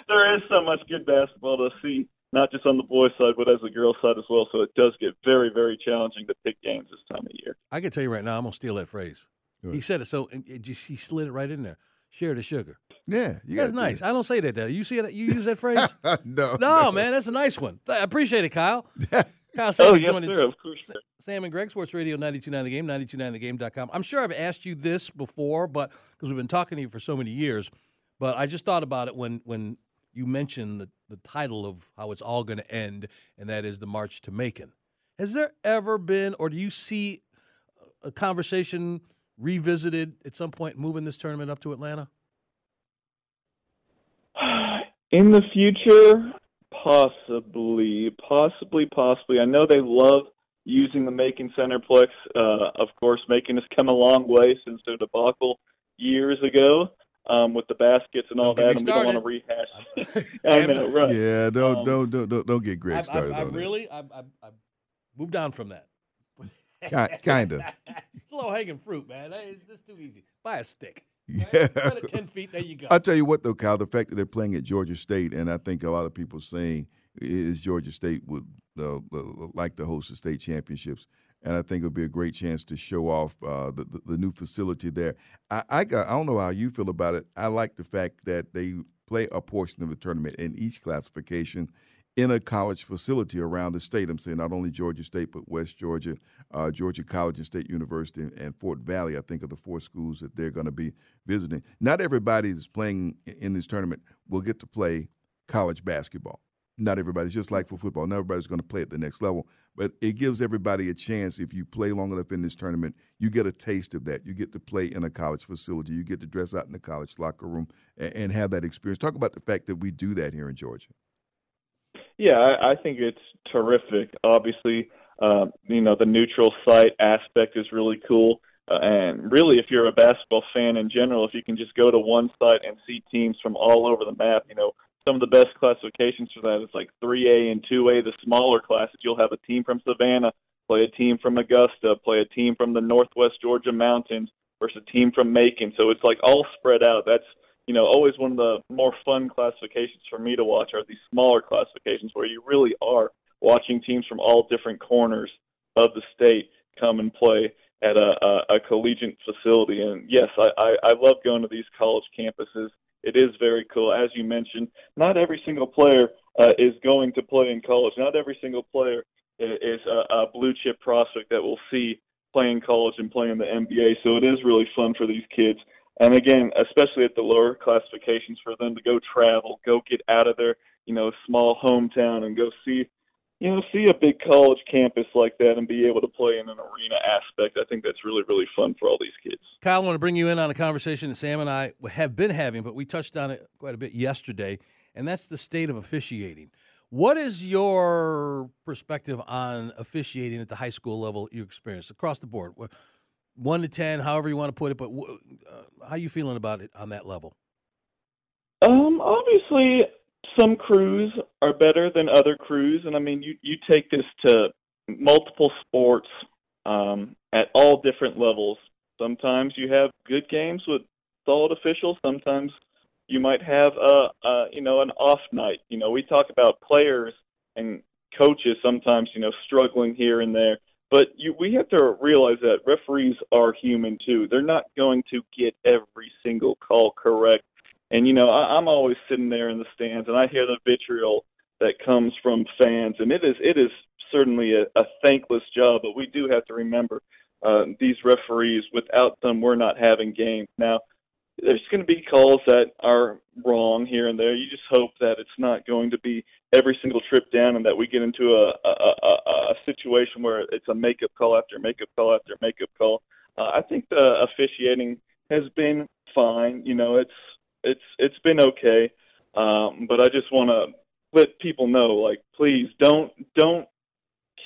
there is so much good basketball to see, not just on the boys' side, but as the girls' side as well. So it does get very very challenging to pick games this time of year. I can tell you right now, I'm gonna steal that phrase. He said it so, it just, he slid it right in there. Share the sugar. Yeah, you That's gotta nice. I don't say that. Though. You see that? You use that phrase? that. (laughs) no, no, man, that's a nice one. I appreciate it, Kyle. (laughs) Kyle Oh yes, joining sir. Of course. Sam and Greg, Sports Radio 929 The Game, 929thegame.com. I'm sure I've asked you this before, but because we've been talking to you for so many years, but I just thought about it when when you mentioned the, the title of how it's all going to end, and that is the March to Macon. Has there ever been, or do you see a conversation revisited at some point moving this tournament up to Atlanta? (sighs) In the future, possibly, possibly, possibly. I know they love using the Macon Centreplex. Uh, of course, Macon has come a long way since their debacle years ago um, with the baskets and all Don't that, me and we don't want to rehash. (laughs) (laughs) I know, right? Yeah, don't Um, don't don't don't, don't get Greg I've, started I've, on I've that. really, I've, I've, I've moved on from that. Kinda. (laughs) it's low hanging fruit, man. It's just too easy. Buy a stick. Yeah. Put it 10 feet, there you go. I'll tell you what, though, Kyle, the fact that they're playing at Georgia State, and I think a lot of people saying is Georgia State would uh, uh, like to host the state championships, and I think it would be a great chance to show off uh, the, the the new facility there. I, I got I don't know how you feel about it. I like the fact that they play a portion of the tournament in each classification in a college facility around the state. I'm saying not only Georgia State, but West Georgia, uh, Georgia College and State University, and, and Fort Valley. I think are the four schools that they're going to be visiting. Not everybody that's playing in this tournament will get to play college basketball. Not everybody's just like for football. Not everybody's going to play at the next level, but it gives everybody a chance. If you play long enough in this tournament, you get a taste of that. You get to play in a college facility. You get to dress out in the college locker room and, and have that experience. Talk about the fact that we do that here in Georgia. Yeah, I, I think it's terrific. Obviously, uh, you know, the neutral site aspect is really cool. Uh, and really, if you're a basketball fan in general, if you can just go to one site and see teams from all over the map, you know, some of the best classifications for that is like 3A and 2A, the smaller classes. You'll have a team from Savannah play a team from Augusta, play a team from the Northwest Georgia Mountains versus a team from Macon. So it's like all spread out. That's you know, always one of the more fun classifications for me to watch are these smaller classifications where you really are watching teams from all different corners of the state come and play at a, a, a collegiate facility. And yes, I, I, I love going to these college campuses. It is very cool. As you mentioned, not every single player uh, is going to play in college. Not every single player is a, a blue chip prospect that we'll see play in college and play in the NBA. So it is really fun for these kids. And again, especially at the lower classifications, for them to go travel, go get out of their, you know, small hometown and go see, you know, see a big college campus like that and be able to play in an arena aspect. I think that's really, really fun for all these kids. Kyle, I want to bring you in on a conversation that Sam and I have been having, but we touched on it quite a bit yesterday, and that's the state of officiating. What is your perspective on officiating at the high school level you experienced across the board? One to 10, however you want to put it, but uh, how you feeling about it on that level? Um, obviously, some crews are better than other crews, and I mean, you you take this to multiple sports um, at all different levels. Sometimes you have good games with solid officials. Sometimes you might have a, a you know an off night. You know, we talk about players and coaches sometimes you know struggling here and there. But you, we have to realize that referees are human too. They're not going to get every single call correct. And you know, I, I'm always sitting there in the stands, and I hear the vitriol that comes from fans, and it is it is certainly a, a thankless job. But we do have to remember uh, these referees. Without them, we're not having games. Now, there's going to be calls that are wrong here and there. You just hope that it's not going to be every single trip down, and that we get into a a, a, a situation where it's a makeup call after makeup call after makeup call. Uh, I think the officiating has been fine. You know, it's it's it's been okay. Um, but I just want to let people know, like, please don't don't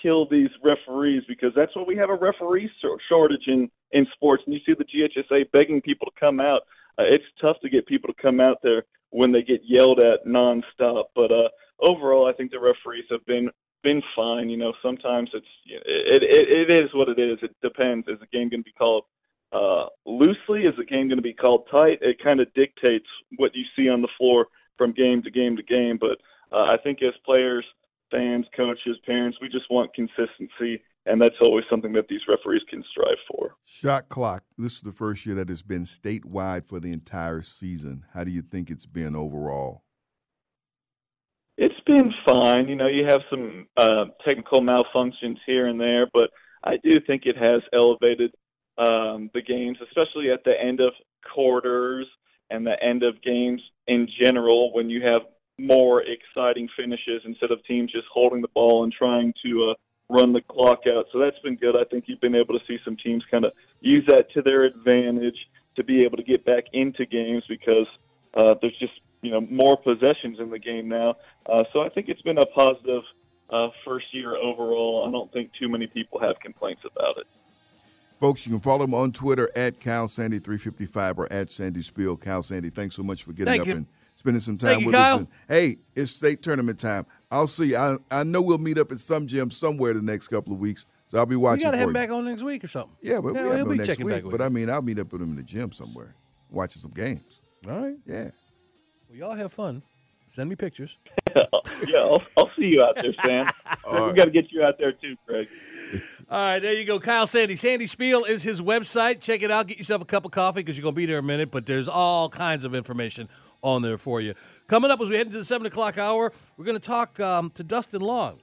kill these referees because that's what we have a referee shortage in in sports. And you see the GHSA begging people to come out. Uh, it's tough to get people to come out there when they get yelled at nonstop. But uh, overall, I think the referees have been been fine. You know, sometimes it's it it, it is what it is. It depends. Is the game going to be called uh, loosely? Is the game going to be called tight? It kind of dictates what you see on the floor from game to game to game. But uh, I think as players, fans, coaches, parents, we just want consistency, and that's always something that these referees can strive for. Shot clock. This is the first year that it's been statewide for the entire season. How do you think it's been overall? It's been fine. You know, you have some uh, technical malfunctions here and there, but I do think it has elevated um, the games, especially at the end of quarters and the end of games in general when you have more exciting finishes instead of teams just holding the ball and trying to uh, run the clock out. So that's been good. I think you've been able to see some teams kind of use that to their advantage to be able to get back into games because uh, there's just you know more possessions in the game now. Uh, so I think it's been a positive uh, first year overall. I don't think too many people have complaints about it. Folks, you can follow him on Twitter at CalSandy355 or at Sandy Spiel. Cal Sandy, thanks so much for getting Thank up you. and spending some time Thank you, with Kyle. us. And, hey, it's state tournament time. I'll see you. I, I know we'll meet up at some gym somewhere the next couple of weeks, so I'll be We watching got to for have you. him back on next week or something. Yeah, but Yeah, we have he'll him be next checking week. back But. I mean, I'll meet up with him in the gym somewhere, watching some games. All right. Yeah. Well, y'all have fun. Send me pictures. (laughs) yeah, I'll, I'll see you out there, Sam. (laughs) we got to get you out there too, Craig. All right, there you go. Kyle Sandy. Sandy Spiel is his website. Check it out. Get yourself a cup of coffee because you're going to be there a minute, but there's all kinds of information on there for you. Coming up as we head into the 7 o'clock hour, we're going to talk um, to Dustin Long.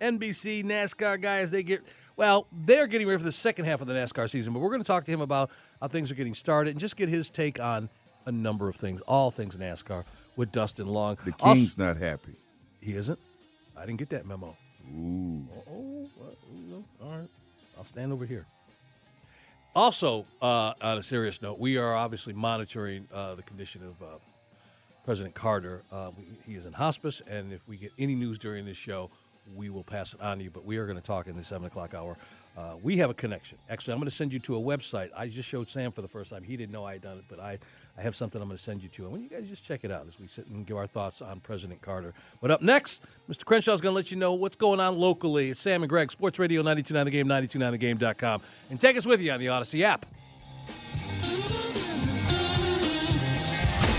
NBC NASCAR guys, they get, well, they're getting ready for the second half of the NASCAR season, but we're going to talk to him about how things are getting started and just get his take on a number of things, all things NASCAR with Dustin Long. The Also- King's not happy. he isn't? I didn't get that memo. Ooh. Oh? All right. I'll stand over here. Also, uh, on a serious note, we are obviously monitoring uh, the condition of uh, President Carter. Uh, we, he is in hospice, and if we get any news during this show, we will pass it on to you. But we are going to talk in the 7 o'clock hour. Uh, we have a connection. Actually, I'm going to send you to a website. I just showed Sam for the first time. He didn't know I had done it, but I, I have something I'm going to send you to. And when you guys just check it out as we sit and give our thoughts on President Carter. But up next, Mr. Crenshaw is going to let you know what's going on locally. It's Sam and Greg, Sports Radio 929 The Game, 929thegame.com. And take us with you on the Audacy app.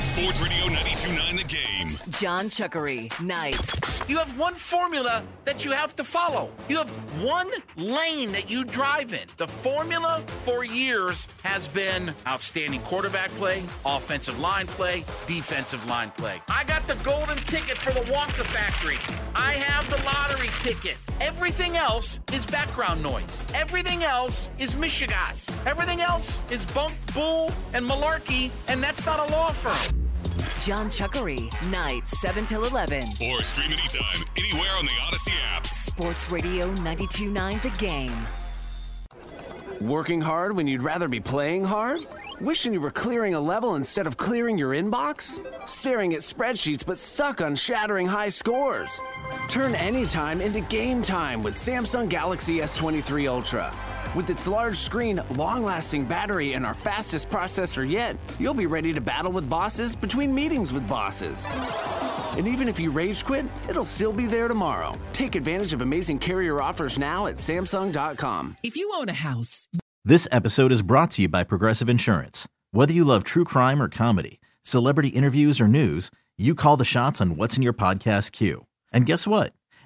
Sports Radio 929 The Game. John Chuckery, nights. You have one formula that you have to follow. You have one lane that you drive in. The formula for years has been outstanding quarterback play, offensive line play, defensive line play. I got the golden ticket for the Wonka factory. I have the lottery ticket. Everything else is background noise. Everything else is Michigas. Everything else is bunk, bull, and malarkey, and that's not a law firm. John Chuckery, nights 7 till 11. Or stream anytime, anywhere on the Audacy app. Sports Radio 929 The Game. Working hard when you'd rather be playing hard? Wishing you were clearing a level instead of clearing your inbox? Staring at spreadsheets but stuck on shattering high scores? Turn anytime into game time with Samsung Galaxy S23 Ultra. With its large screen, long lasting battery, and our fastest processor yet, you'll be ready to battle with bosses between meetings with bosses. And even if you rage quit, it'll still be there tomorrow. Take advantage of amazing carrier offers now at Samsung.com. If you own a house, This episode is brought to you by Progressive Insurance. Whether you love true crime or comedy, celebrity interviews or news, you call the shots on what's in your podcast queue. And guess what?